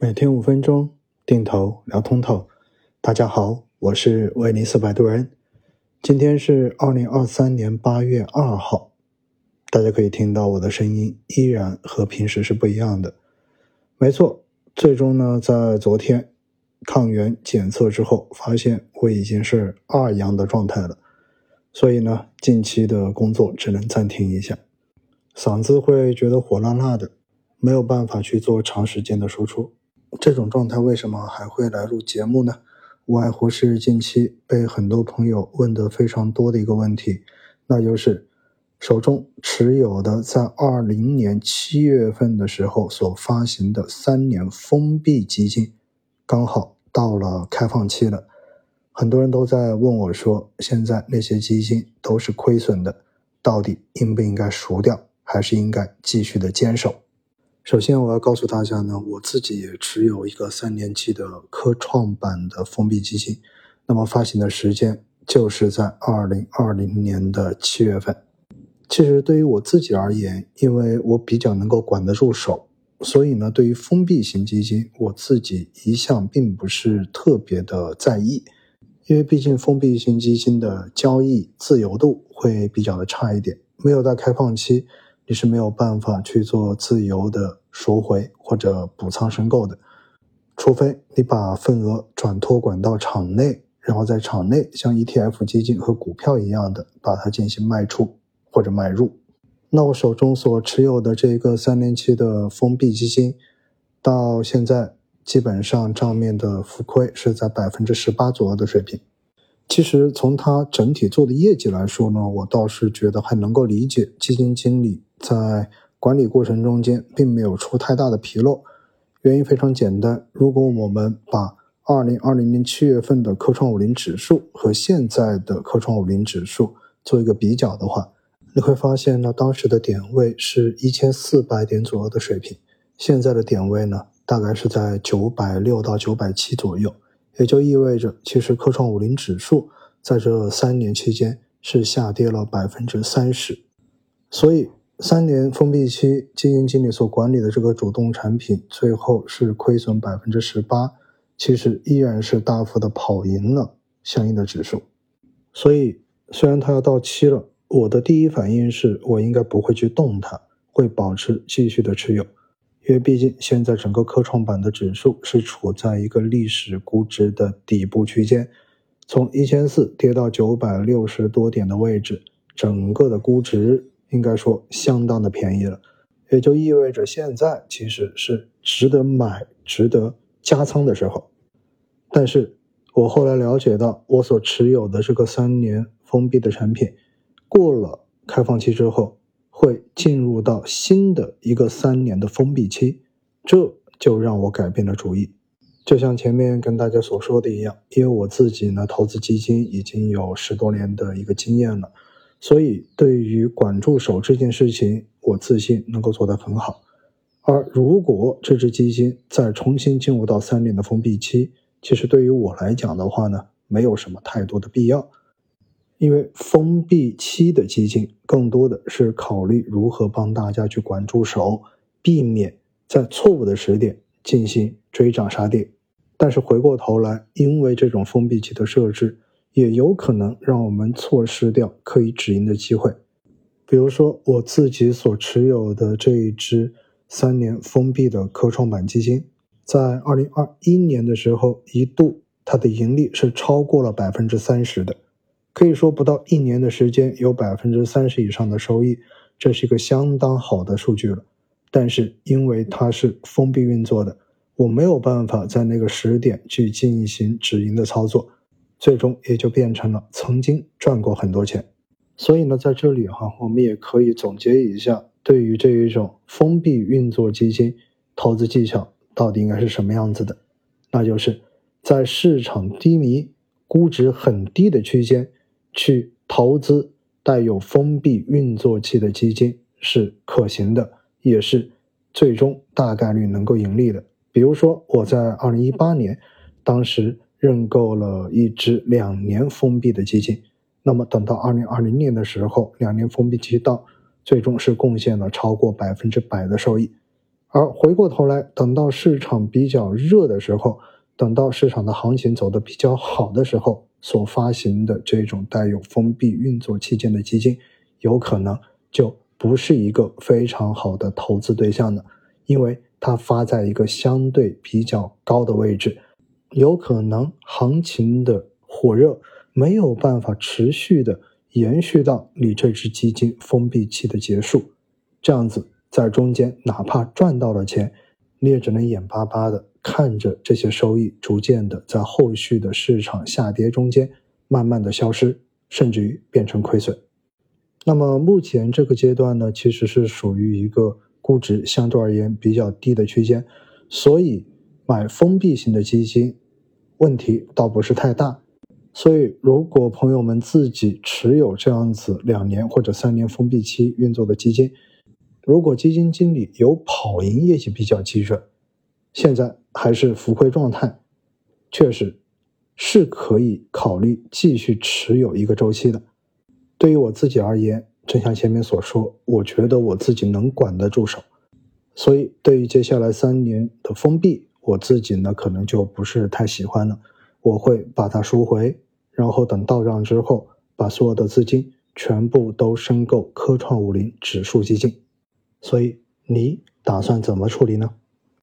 每天五分钟，定投聊通透。大家好，我是威尼斯摆渡人。今天是二零二三年八月二号，大家可以听到我的声音依然和平时是不一样的。没错，最终呢，在昨天抗原检测之后，发现我已经是二阳的状态了，所以呢，近期的工作只能暂停一下，嗓子会觉得火辣辣的。没有办法去做长时间的输出，这种状态为什么还会来录节目呢？无外乎是近期被很多朋友问得非常多的一个问题，那就是手中持有的在二零年七月份的时候所发行的三年封闭基金，刚好到了开放期了，很多人都在问我说，现在那些基金都是亏损的，到底应不应该赎掉，还是应该继续的坚守？首先，我要告诉大家呢，我自己也持有一个三年期的科创板的封闭基金，那么发行的时间就是在二零二零年的七月份。其实对于我自己而言，因为我比较能够管得住手，所以呢，对于封闭型基金，我自己一向并不是特别的在意，因为毕竟封闭型基金的交易自由度会比较的差一点，没有在开放期。你是没有办法去做自由的赎回或者补仓申购的，除非你把份额转托管到场内，然后在场内像 ETF 基金和股票一样的把它进行卖出或者买入。那我手中所持有的这个三年期的封闭基金，到现在基本上账面的浮亏是在百分之十八左右的水平。其实从它整体做的业绩来说呢，我倒是觉得还能够理解基金经理。在管理过程中间，并没有出太大的纰漏，原因非常简单。如果我们把二零二零年七月份的科创五零指数和现在的科创五零指数做一个比较的话，你会发现呢，当时的点位是一千四百点左右的水平，现在的点位呢，大概是在九百六到九百七左右，也就意味着，其实科创五零指数在这三年期间是下跌了百分之三十，所以。三年封闭期，基金经理所管理的这个主动产品，最后是亏损百分之十八，其实依然是大幅的跑赢了相应的指数。所以，虽然它要到期了，我的第一反应是我应该不会去动它，会保持继续的持有，因为毕竟现在整个科创板的指数是处在一个历史估值的底部区间，从一千四跌到九百六十多点的位置，整个的估值。应该说相当的便宜了，也就意味着现在其实是值得买、值得加仓的时候。但是我后来了解到，我所持有的这个三年封闭的产品，过了开放期之后，会进入到新的一个三年的封闭期，这就让我改变了主意。就像前面跟大家所说的一样，因为我自己呢投资基金已经有十多年的一个经验了。所以，对于管住手这件事情，我自信能够做得很好。而如果这只基金再重新进入到三年的封闭期，其实对于我来讲的话呢，没有什么太多的必要，因为封闭期的基金更多的是考虑如何帮大家去管住手，避免在错误的时点进行追涨杀跌。但是回过头来，因为这种封闭期的设置。也有可能让我们错失掉可以止盈的机会，比如说我自己所持有的这一只三年封闭的科创板基金，在二零二一年的时候，一度它的盈利是超过了百分之三十的，可以说不到一年的时间有百分之三十以上的收益，这是一个相当好的数据了。但是因为它是封闭运作的，我没有办法在那个时点去进行止盈的操作。最终也就变成了曾经赚过很多钱，所以呢，在这里哈，我们也可以总结一下，对于这一种封闭运作基金投资技巧到底应该是什么样子的，那就是在市场低迷、估值很低的区间去投资带有封闭运作期的基金是可行的，也是最终大概率能够盈利的。比如说我在二零一八年，当时。认购了一只两年封闭的基金，那么等到二零二零年的时候，两年封闭期到，最终是贡献了超过百分之百的收益。而回过头来，等到市场比较热的时候，等到市场的行情走得比较好的时候，所发行的这种带有封闭运作期间的基金，有可能就不是一个非常好的投资对象了，因为它发在一个相对比较高的位置，有可能行情的火热没有办法持续的延续到你这只基金封闭期的结束，这样子在中间哪怕赚到了钱，你也只能眼巴巴的。看着这些收益逐渐的在后续的市场下跌中间慢慢的消失，甚至于变成亏损。那么目前这个阶段呢，其实是属于一个估值相对而言比较低的区间，所以买封闭型的基金问题倒不是太大。所以如果朋友们自己持有这样子两年或者三年封闭期运作的基金，如果基金经理有跑赢业绩比较基准。现在还是浮亏状态，确实是可以考虑继续持有一个周期的。对于我自己而言，正像前面所说，我觉得我自己能管得住手，所以对于接下来三年的封闭，我自己呢可能就不是太喜欢了。我会把它赎回，然后等到账之后，把所有的资金全部都申购科创五零指数基金。所以你打算怎么处理呢？